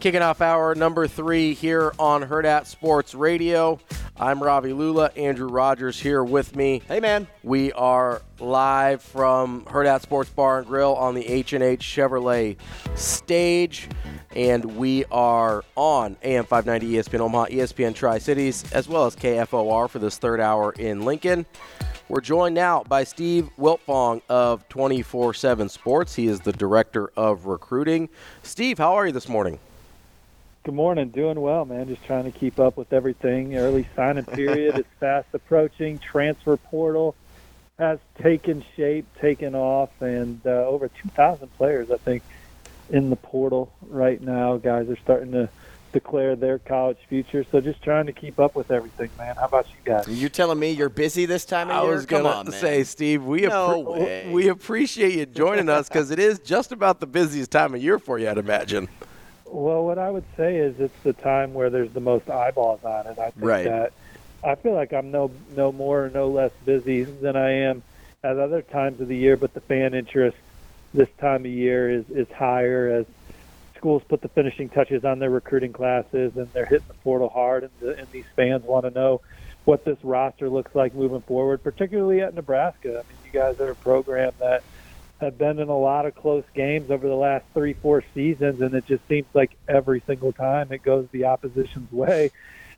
Kicking off hour number three here on Hurrdat Sports Radio. I'm Ravi Lulla. Andrew Rogers here with me. Hey, man. We are live from Hurrdat Sports Bar and Grill on the H&H Chevrolet stage, and we are on AM 590 ESPN Omaha, ESPN Tri-Cities, as well as KFOR for this third hour in Lincoln. We're joined now by Steve Wiltfong of 24-7 Sports. He is the Director of Recruiting. Steve, how are you this morning? Good morning. Doing well, man. Just trying to keep up with everything. Early signing period is fast approaching. Transfer portal has taken shape, taken off, and uh, over 2,000 players, I think, in the portal right now. Guys are starting to declare their college future. So just trying to keep up with everything, man. How about you guys? You're telling me you're busy this time of I year? was gonna on, man. say, Steve, we No appre- we appreciate you joining us because it is just about the busiest time of year for you, I'd imagine. Well, what I would say is it's the time where there's the most eyeballs on it. I think Right. that I feel like I'm no no more or no less busy than I am at other times of the year, but the fan interest this time of year is is higher as schools put the finishing touches on their recruiting classes and they're hitting the portal hard and, the, and these fans want to know what this roster looks like moving forward, particularly at Nebraska. I mean, you guys are a program that have been in a lot of close games over the last three, four seasons, and it just seems like every single time it goes the opposition's way.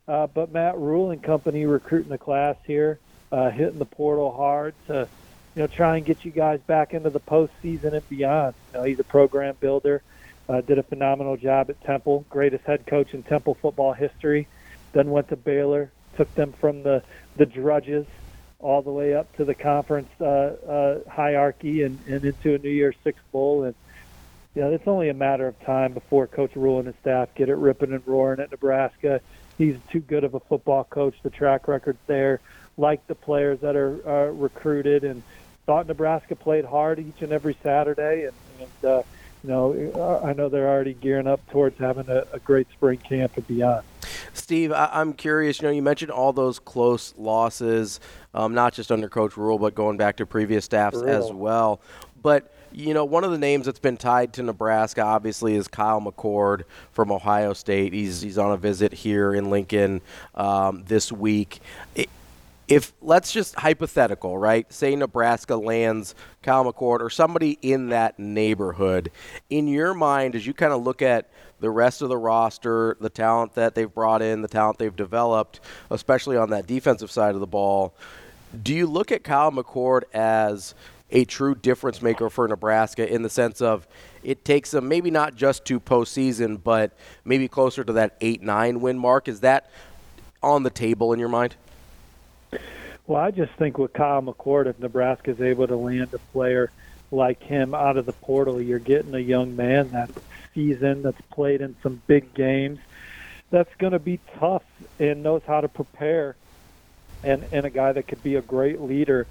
Uh, but Matt Rhule and company recruiting the class here, uh, hitting the portal hard to, you know, try and get you guys back into the postseason and beyond. You know, he's a program builder, uh, did a phenomenal job at Temple, greatest head coach in Temple football history. Then went to Baylor, took them from the the drudges all the way up to the conference uh, uh, hierarchy and, and into a New Year's Six bowl. And you know, it's only a matter of time before Coach Rhule and his staff get it ripping and roaring at Nebraska. He's too good of a football coach. The track record's there. Like the players that are uh, recruited, and thought Nebraska played hard each and every Saturday. And, and uh, you know, I know they're already gearing up towards having a, a great spring camp and beyond. Steve, I- I'm curious. You know, you mentioned all those close losses, um, not just under Coach Rhule, but going back to previous staffs as well. But you know, one of the names that's been tied to Nebraska, obviously, is Kyle McCord from Ohio State. He's he's on a visit here in Lincoln um, this week. I- if let's just hypothetical, right? Say Nebraska lands Kyle McCord or somebody in that neighborhood. In your mind, as you kind of look at the rest of the roster, the talent that they've brought in, the talent they've developed, especially on that defensive side of the ball, do you look at Kyle McCord as a true difference maker for Nebraska in the sense of it takes them maybe not just to postseason, but maybe closer to that eight nine win mark? Is that on the table in your mind? Well, I just think with Kyle McCord, if Nebraska is able to land a player like him out of the portal, you're getting a young man that's seasoned, that's played in some big games, that's going to be tough and knows how to prepare, and and a guy that could be a great leader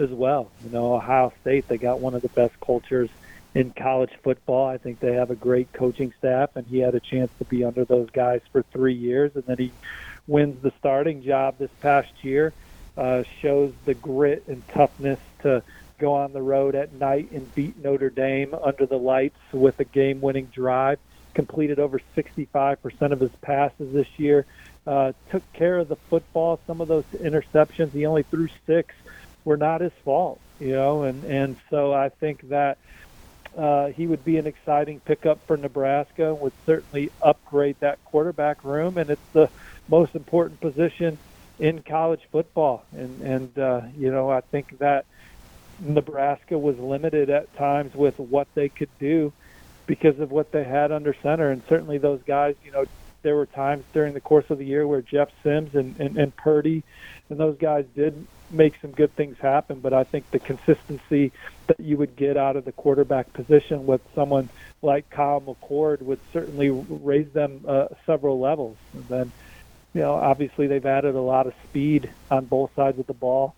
as well. You know, Ohio State, they got one of the best cultures in college football. I think they have a great coaching staff, and he had a chance to be under those guys for three years, and then he wins the starting job this past year uh, shows the grit and toughness to go on the road at night and beat Notre Dame under the lights with a game-winning drive. Completed over 65% of his passes this year. Uh, took care of the football. Some of those interceptions, he only threw six, were not his fault. You know, and and so I think that uh, he would be an exciting pickup for Nebraska. Would certainly upgrade that quarterback room, and it's the most important position in college football. And and uh, you know, I think that Nebraska was limited at times with what they could do because of what they had under center. And certainly those guys, you know, there were times during the course of the year where Jeff Sims and, and, and Purdy and those guys did make some good things happen. But I think the consistency that you would get out of the quarterback position with someone like Kyle McCord would certainly raise them uh, several levels. And then, you know, obviously they've added a lot of speed on both sides of the ball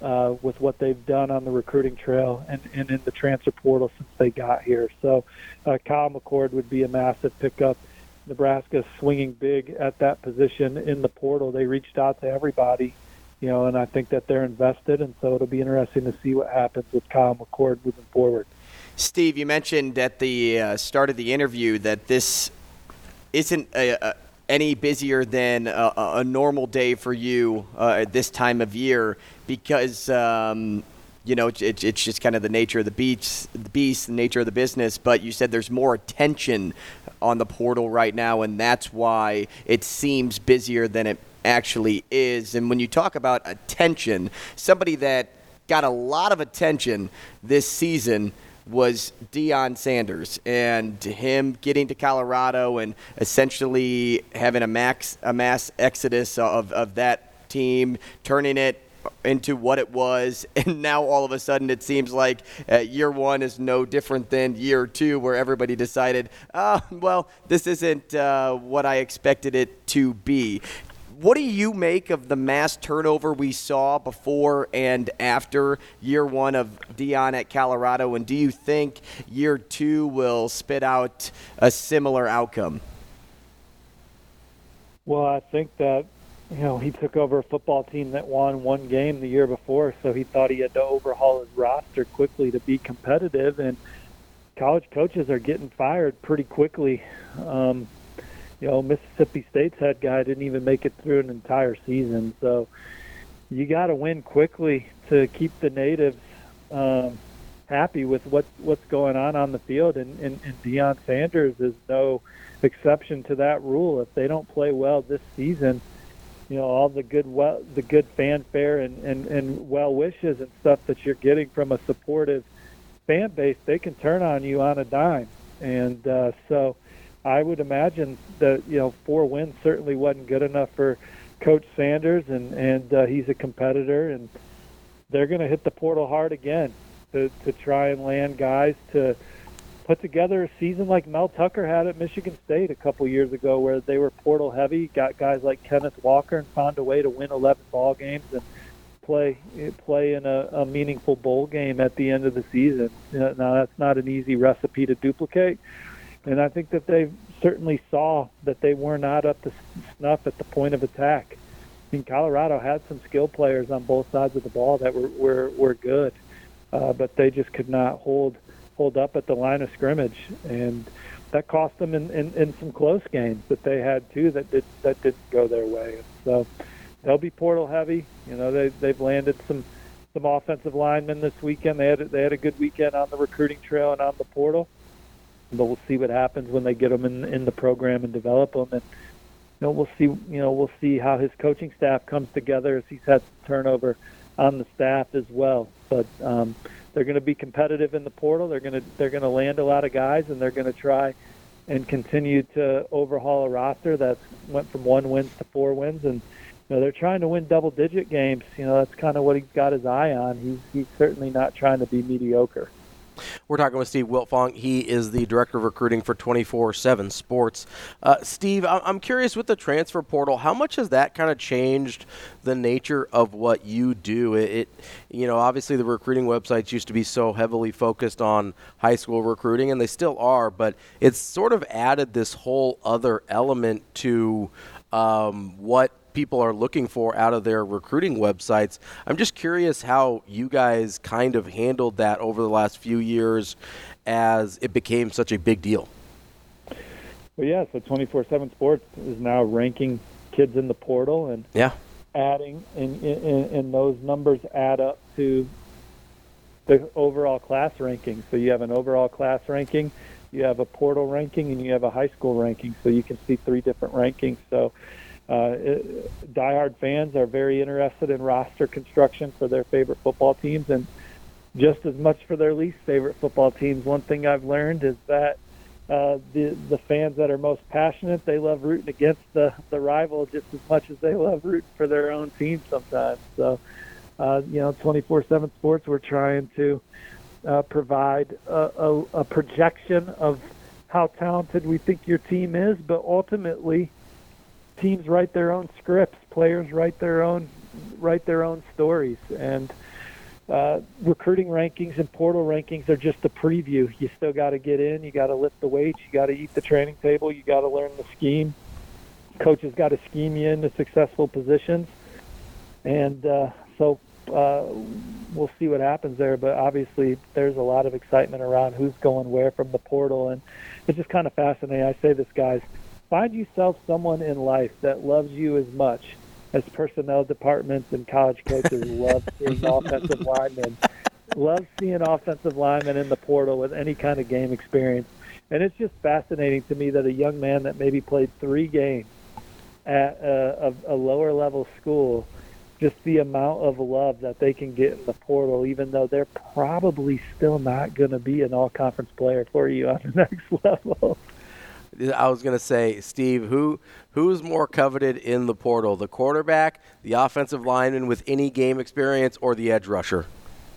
uh, with what they've done on the recruiting trail and, and in the transfer portal since they got here. So uh, Kyle McCord would be a massive pickup. Nebraska swinging big at that position in the portal. They reached out to everybody, you know, and I think that they're invested, and so it'll be interesting to see what happens with Kyle McCord moving forward. Steve, you mentioned at the uh, start of the interview that this isn't a, a, any busier than a, a, normal day for you uh, at this time of year because um, you know it, it's just kind of the nature of the beast, the beast, the nature of the business. But you said there's more attention on the portal right now, and that's why it seems busier than it actually is. And when you talk about attention, somebody that got a lot of attention this season was Deion Sanders and him getting to Colorado and essentially having a max a mass exodus of, of that team, turning it into what it was, and now all of a sudden it seems like uh, year one is no different than year two, where everybody decided, oh, well, this isn't uh, what I expected it to be. What do you make of the mass turnover we saw before and after year one of Deion at Colorado? And do you think year two will spit out a similar outcome? Well, I think that you know he took over a football team that won one game the year before, so he thought he had to overhaul his roster quickly to be competitive. And college coaches are getting fired pretty quickly. Um, you know, Mississippi State's head guy didn't even make it through an entire season. So you got to win quickly to keep the natives um, happy with what what's going on on the field. And, and, and Deion Sanders is no exception to that rule. If they don't play well this season, you know all the good well the good fanfare and, and, and well wishes and stuff that you're getting from a supportive fan base, they can turn on you on a dime. And uh, so I would imagine that you know four wins certainly wasn't good enough for Coach Sanders, and and uh, he's a competitor, and they're going to hit the portal hard again to to try and land guys to put together a season like Mel Tucker had at Michigan State a couple years ago, where they were portal heavy, got guys like Kenneth Walker, and found a way to win 11 ball games and play play in a, a meaningful bowl game at the end of the season. Now that's not an easy recipe to duplicate and I think that they certainly saw that they were not up to snuff at the point of attack. I mean, Colorado had some skill players on both sides of the ball that were were, were good, uh, but they just could not hold hold up at the line of scrimmage, and that cost them in, in, in some close games that they had too that did that didn't go their way. So they'll be portal heavy. You know, they they've landed some some offensive linemen this weekend. They had they had a good weekend on the recruiting trail and on the portal but we'll see what happens when they get him in in the program and develop them. And you know, we'll see. You know, we'll see how his coaching staff comes together as he's had turnover on the staff as well. But um, they're going to be competitive in the portal. They're going to they're going to land a lot of guys, and they're going to try and continue to overhaul a roster that went from one wins to four wins and. You know, they're trying to win double-digit games. You know, that's kind of what he's got his eye on. He's he's certainly not trying to be mediocre. We're talking with Steve Wiltfong. He is the director of recruiting for 24/7 Sports. Uh, Steve, I'm curious with the transfer portal, how much has that kind of changed the nature of what you do? It, it, you know, obviously the recruiting websites used to be so heavily focused on high school recruiting, and they still are, but it's sort of added this whole other element to um, what people are looking for out of their recruiting websites. I'm just curious how you guys kind of handled that over the last few years as it became such a big deal. Well, yeah, so 24/7 Sports is now ranking kids in the portal and yeah, adding and, and, and those numbers add up to the overall class ranking. So you have an overall class ranking, you have a portal ranking, and you have a high school ranking. So you can see three different rankings. So uh, diehard fans are very interested in roster construction for their favorite football teams and just as much for their least favorite football teams. One thing I've learned is that uh, the the fans that are most passionate, they love rooting against the the rival just as much as they love rooting for their own team sometimes. So uh, you know, 24/7 Sports, we're trying to uh, provide a, a, a projection of how talented we think your team is, but ultimately, teams write their own scripts, players write their own write their own stories, and uh, recruiting rankings and portal rankings are just a preview. You still got to get in. You got to lift the weights. You got to eat the training table. You got to learn the scheme. Coaches got to scheme you into successful positions, and uh, so uh, we'll see what happens there. But obviously, there's a lot of excitement around who's going where from the portal, and it's just kind of fascinating. I say this, guys: find yourself someone in life that loves you as much as personnel departments and college coaches love seeing offensive linemen, love seeing offensive linemen in the portal with any kind of game experience. And it's just fascinating to me that a young man that maybe played three games at uh, a, a, a lower level school, just the amount of love that they can get in the portal, even though they're probably still not going to be an all conference player for you on the next level. I was going to say, Steve, who who's more coveted in the portal, the quarterback, the offensive lineman with any game experience, or the edge rusher?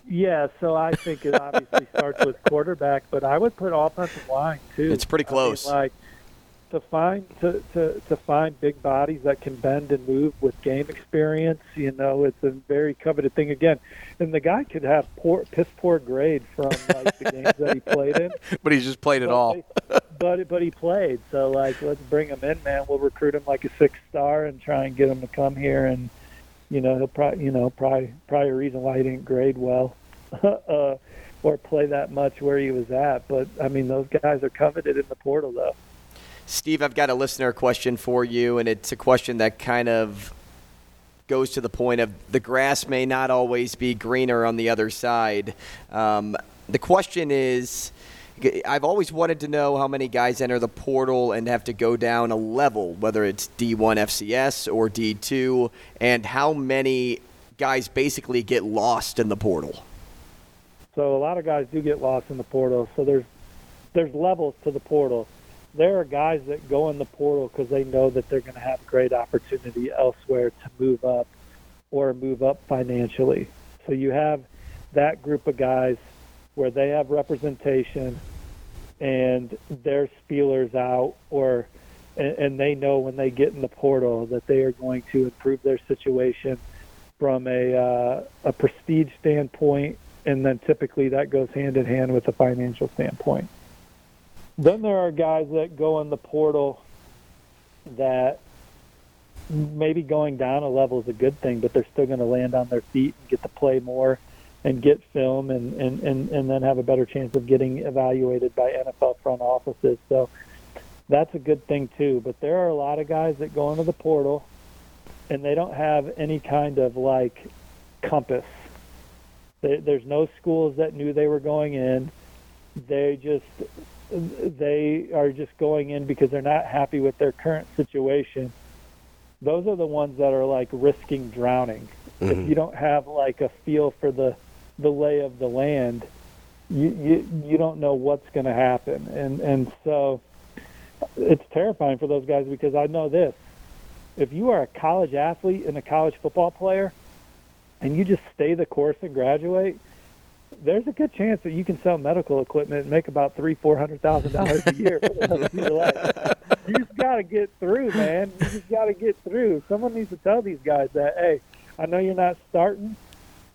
Yeah, so I think it obviously starts with quarterback, but I would put offensive line too. It's pretty close. I mean, like to find to, to to find big bodies that can bend and move with game experience, you know, it's a very coveted thing again. And the guy could have poor piss poor grade from like the games that he played in. But he's just played it all. but but he played, so like let's bring him in, man. We'll recruit him like a six star and try and get him to come here, and you know he'll probably you know probably probably a reason why he didn't grade well, uh, or play that much where he was at. But I mean those guys are coveted in the portal though. Steve, I've got a listener question for you, and it's a question that kind of goes to the point of the grass may not always be greener on the other side. Um, the question is I've always wanted to know how many guys enter the portal and have to go down a level, whether it's D1 FCS or D2, and how many guys basically get lost in the portal. So a lot of guys do get lost in the portal. So there's there's levels to the portal. There are guys that go in the portal because they know that they're going to have great opportunity elsewhere to move up or move up financially. So you have that group of guys where they have representation and their spielers out or and, and they know when they get in the portal that they are going to improve their situation from a uh, a prestige standpoint and then typically that goes hand in hand with a financial standpoint. Then there are guys that go in the portal that maybe going down a level is a good thing, but they're still going to land on their feet and get to play more and get film and, and, and, and then have a better chance of getting evaluated by NFL front offices. So that's a good thing too. But there are a lot of guys that go into the portal and they don't have any kind of like compass. There- There's no schools that knew they were going in. They just they are just going in because they're not happy with their current situation. Those are the ones that are like risking drowning. If mm-hmm. you don't have like a feel for the the lay of the land, you you, you don't know what's going to happen, and and so it's terrifying for those guys because I know this: if you are a college athlete and a college football player, and you just stay the course and graduate, there's a good chance that you can sell medical equipment and make about three, four hundred thousand dollars a year for the rest of your life. You just got to get through, man. You just got to get through. Someone needs to tell these guys that, hey, I know you're not starting.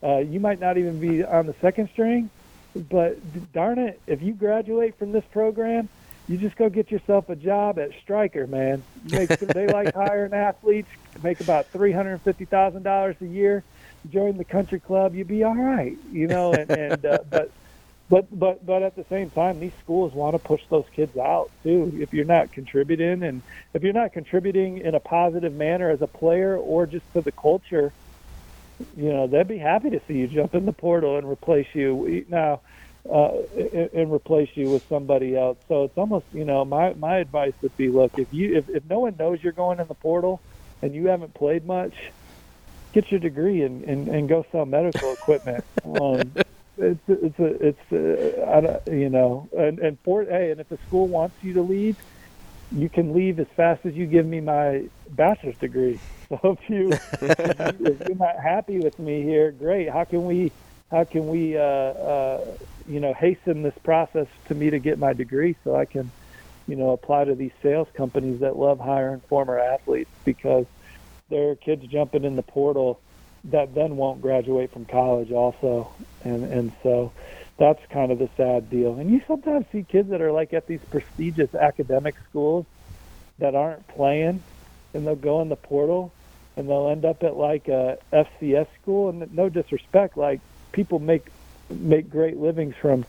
Uh, you might not even be on the second string, but darn it, if you graduate from this program, you just go get yourself a job at Stryker, man. Make, they like hiring athletes, make about three hundred and fifty thousand dollars a year. Join the country club, you'd be all right, you know. And, and uh, but but but but at the same time, these schools want to push those kids out too. If you're not contributing, and if you're not contributing in a positive manner as a player or just to the culture, you know they'd be happy to see you jump in the portal and replace you now uh, and, and replace you with somebody else. So it's almost you know my my advice would be look if you if, if no one knows you're going in the portal and you haven't played much, get your degree and and, and go sell medical equipment. Um, it's it's a, it's uh, I don't, you know and and for hey and if the school wants you to leave you can leave as fast as you give me my bachelor's degree. So if you if you're not happy with me here, great. How can we how can we uh, uh, you know hasten this process to me to get my degree so I can you know apply to these sales companies that love hiring former athletes because there are kids jumping in the portal that then won't graduate from college also and and so that's kind of the sad deal. And you sometimes see kids that are like at these prestigious academic schools that aren't playing, and they'll go in the portal, and they'll end up at like a FCS school. And no disrespect, like people make make great livings from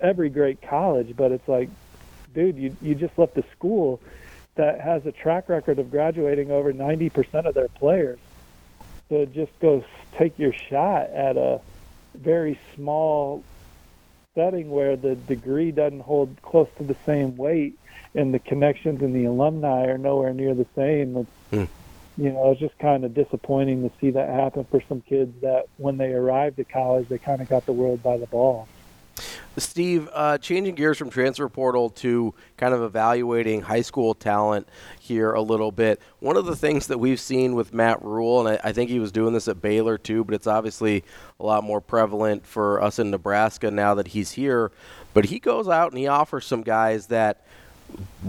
every great college, but it's like, dude, you you just left a school that has a track record of graduating over 90% of their players. So just go take your shot at a very small setting where the degree doesn't hold close to the same weight and the connections and the alumni are nowhere near the same. It's, Hmm. You know, it's just kind of disappointing to see that happen for some kids that when they arrived at college, they kind of got the world by the ball. Steve, uh, changing gears from transfer portal to kind of evaluating high school talent here a little bit. One of the things that we've seen with Matt Rhule, and I, I think he was doing this at Baylor too, but it's obviously a lot more prevalent for us in Nebraska now that he's here. But he goes out and he offers some guys that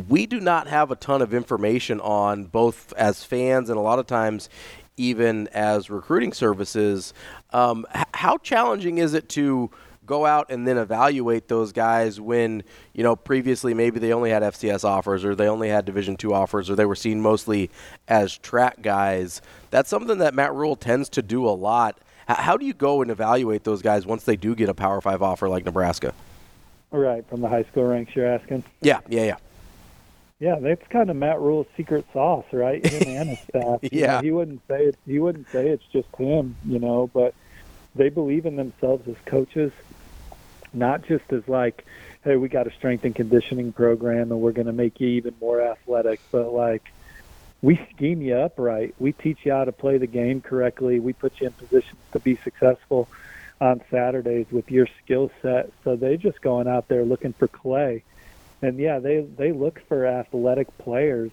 we do not have a ton of information on, both as fans and a lot of times even as recruiting services. Um, h- how challenging is it to go out and then evaluate those guys when you know previously maybe they only had FCS offers or they only had Division two offers or they were seen mostly as track guys? That's something that Matt Rhule tends to do a lot. How do you go and evaluate those guys once they do get a Power Five offer like Nebraska? Right, from the high school ranks, you're asking. Yeah, yeah, yeah. Yeah, that's kind of Matt Rhule's secret sauce, right? Him and his staff. You Yeah. know, he wouldn't say it. He wouldn't say it's just him, you know. But they believe in themselves as coaches, not just as like, hey, we got a strength and conditioning program and we're going to make you even more athletic, but like, we scheme you up right. We teach you how to play the game correctly. We put you in positions to be successful on Saturdays with your skill set. So they're just going out there looking for clay and yeah, they they look for athletic players,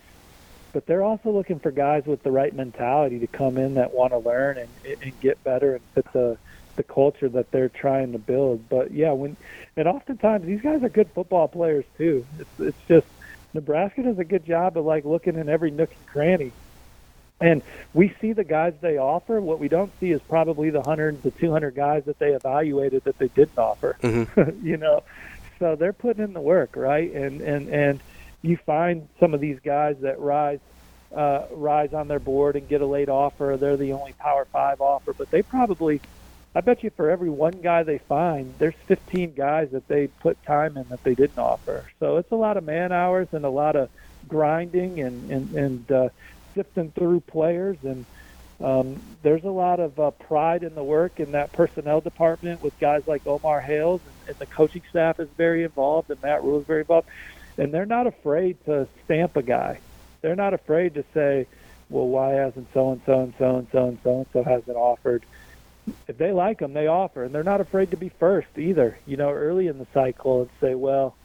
but they're also looking for guys with the right mentality to come in that want to learn and, and get better and fit the the culture that they're trying to build. But yeah, when and oftentimes these guys are good football players too. It's it's just Nebraska does a good job of like looking in every nook and cranny. And we see the guys they offer. What we don't see is probably the 100 to 200 guys that they evaluated that they didn't offer. you know, so they're putting in the work, right? And and and you find some of these guys that rise uh, rise on their board and get a late offer. They're the only Power Five offer, but they probably, I bet you, for every one guy they find, there's 15 guys that they put time in that they didn't offer. So it's a lot of man hours and a lot of grinding and and and uh, sifting through players and. Um, there's a lot of uh, pride in the work in that personnel department with guys like Omar Hales, and, and the coaching staff is very involved, and Matt Rhule is very involved, and they're not afraid to stamp a guy. They're not afraid to say, "Well, why hasn't so and so and so and so and so and so hasn't offered?" If they like them, they offer, and they're not afraid to be first either. You know, early in the cycle, and say, "Well,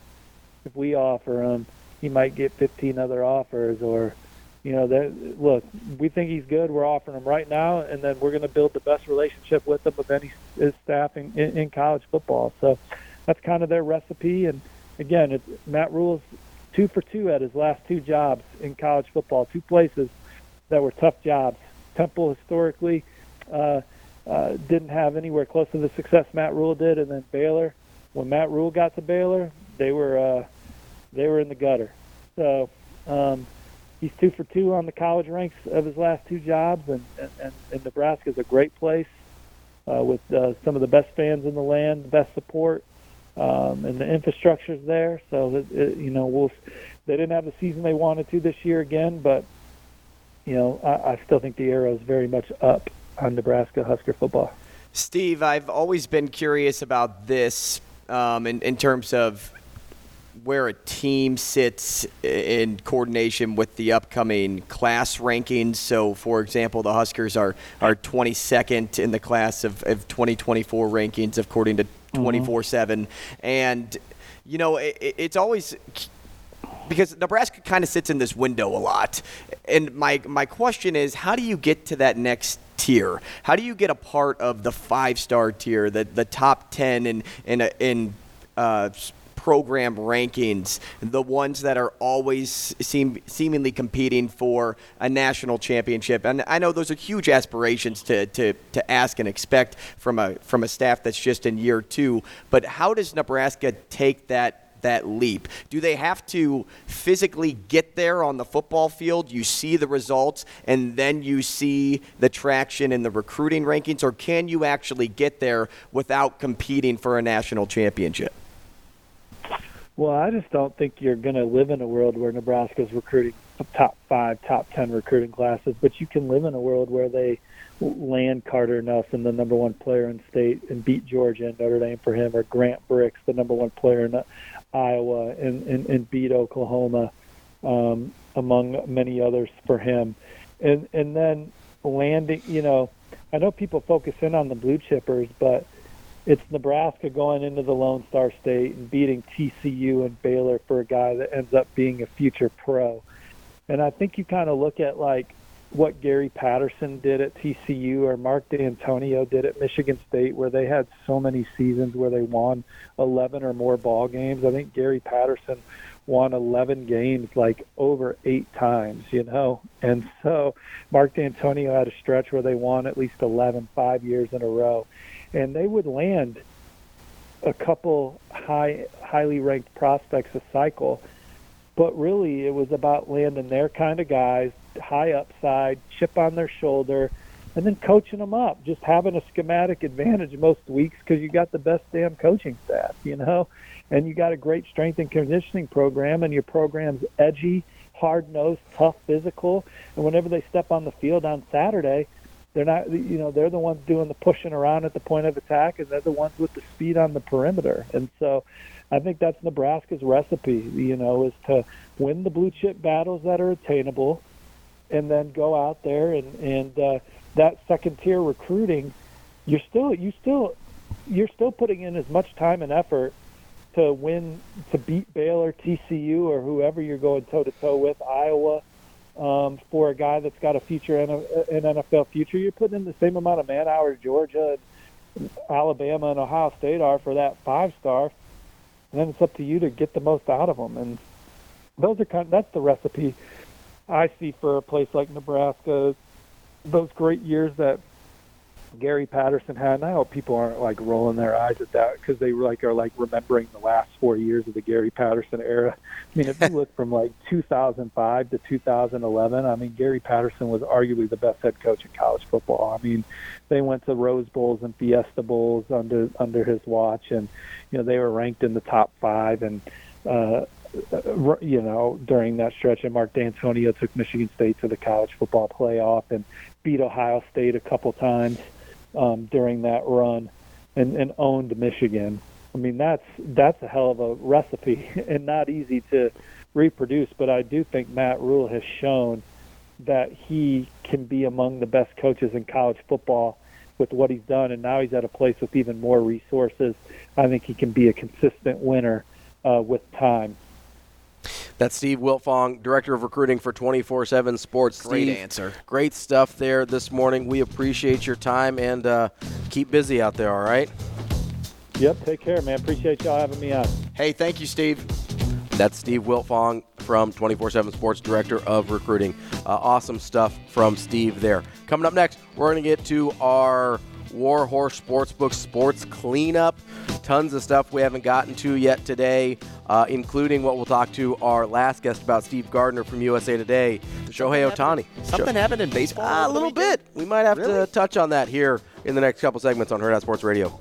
if we offer him, he might get 15 other offers," or you know, that look, we think he's good. We're offering him right now, and then we're going to build the best relationship with him of any his staff in, in, in college football. So that's kind of their recipe. And again, it's Matt Rhule's two for two at his last two jobs in college football, two places that were tough jobs. Temple historically uh, uh, didn't have anywhere close to the success Matt Rhule did, and then Baylor. When Matt Rhule got to Baylor, they were uh, they were in the gutter. So. Um, he's two for two on the college ranks of his last two jobs, and and, and Nebraska is a great place uh, with uh, some of the best fans in the land, the best support, um, and the infrastructure's there. So that it, you know, we'll they didn't have the season they wanted to this year again, but you know, I, I still think the arrow is very much up on Nebraska Husker football. Steve, I've always been curious about this um, in, in terms of where a team sits in coordination with the upcoming class rankings. So, for example, the Huskers are, are 22nd in the class of, of 2024 rankings, according to 24 7. And, you know, it, it's always because Nebraska kind of sits in this window a lot. And my my question is, how do you get to that next tier? How do you get a part of the five star tier, the the top ten in in in uh, program rankings, the ones that are always seem seemingly competing for a national championship. And I know those are huge aspirations to, to, to ask and expect from a from a staff that's just in year two. But how does Nebraska take that that leap? Do they have to physically get there on the football field? You see the results, and then you see the traction in the recruiting rankings, or can you actually get there without competing for a national championship? Well, I just don't think you're going to live in a world where Nebraska's recruiting top five, top ten recruiting classes, but you can live in a world where they land Carter Nelson, the number one player in state, and beat Georgia and Notre Dame for him, or Grant Brix, the number one player in Iowa, and, and, and beat Oklahoma, um, among many others for him. And and then landing, you know, I know people focus in on the blue chippers, but it's Nebraska going into the Lone Star State and beating TCU and Baylor for a guy that ends up being a future pro. And I think you kind of look at like what Gary Patterson did at TCU or Mark Dantonio did at Michigan State, where they had so many seasons where they won 11 or more ball games. I think Gary Patterson won 11 games like over eight times, you know. And so Mark Dantonio had a stretch where they won at least 11 five years in a row and they would land a couple high, highly ranked prospects a cycle. But really, it was about landing their kind of guys, high upside, chip on their shoulder, and then coaching them up. Just having a schematic advantage most weeks because you got the best damn coaching staff, you know, and you got a great strength and conditioning program, and your program's edgy, hard nosed, tough, physical. And whenever they step on the field on Saturday, they're not, you know, they're the ones doing the pushing around at the point of attack, and they're the ones with the speed on the perimeter. And so, I think that's Nebraska's recipe. You know, is to win the blue chip battles that are attainable, and then go out there and and uh, that second tier recruiting. You're still you still you're still putting in as much time and effort to win to beat Baylor, TCU, or whoever you're going toe to toe with, Iowa um, for a guy that's got a future in an NFL future. You're putting in the same amount of man hours Georgia, and Alabama, and Ohio State are for that five star, and then it's up to you to get the most out of them. And those are kind. Of, that's the recipe I see for a place like Nebraska. Those great years that Gary Patterson had. And I hope people aren't like rolling their eyes at that because they like are like remembering the last four years of the Gary Patterson era. I mean, if you look from like 2005 to 2011, I mean, Gary Patterson was arguably the best head coach in college football. I mean, they went to Rose Bowls and Fiesta Bowls under under his watch, and you know they were ranked in the top five and. Uh, you know, during that stretch, and Mark Dantonio took Michigan State to the college football playoff and beat Ohio State a couple times um, during that run and, and owned Michigan. I mean, that's that's a hell of a recipe and not easy to reproduce. But I do think Matt Rhule has shown that he can be among the best coaches in college football with what he's done, and now he's at a place with even more resources. I think he can be a consistent winner uh, with time. That's Steve Wiltfong, Director of Recruiting for 24 7 Sports. Great Steve, answer. Great stuff there this morning. We appreciate your time and uh, keep busy out there, all right? Yep, take care, man. Appreciate y'all having me on. Hey, thank you, Steve. That's Steve Wiltfong from 24 7 Sports, Director of Recruiting. Uh, awesome stuff from Steve there. Coming up next, we're going to get to our Warhorse Sportsbook Sports Cleanup. Tons of stuff we haven't gotten to yet today, uh, including what we'll talk to our last guest about, Steve Gardner from USA Today, Shohei Ohtani. Something happened in baseball? Ah, a little bit. We might have Really? to touch on that here in the next couple segments on Hurrdat Sports Radio.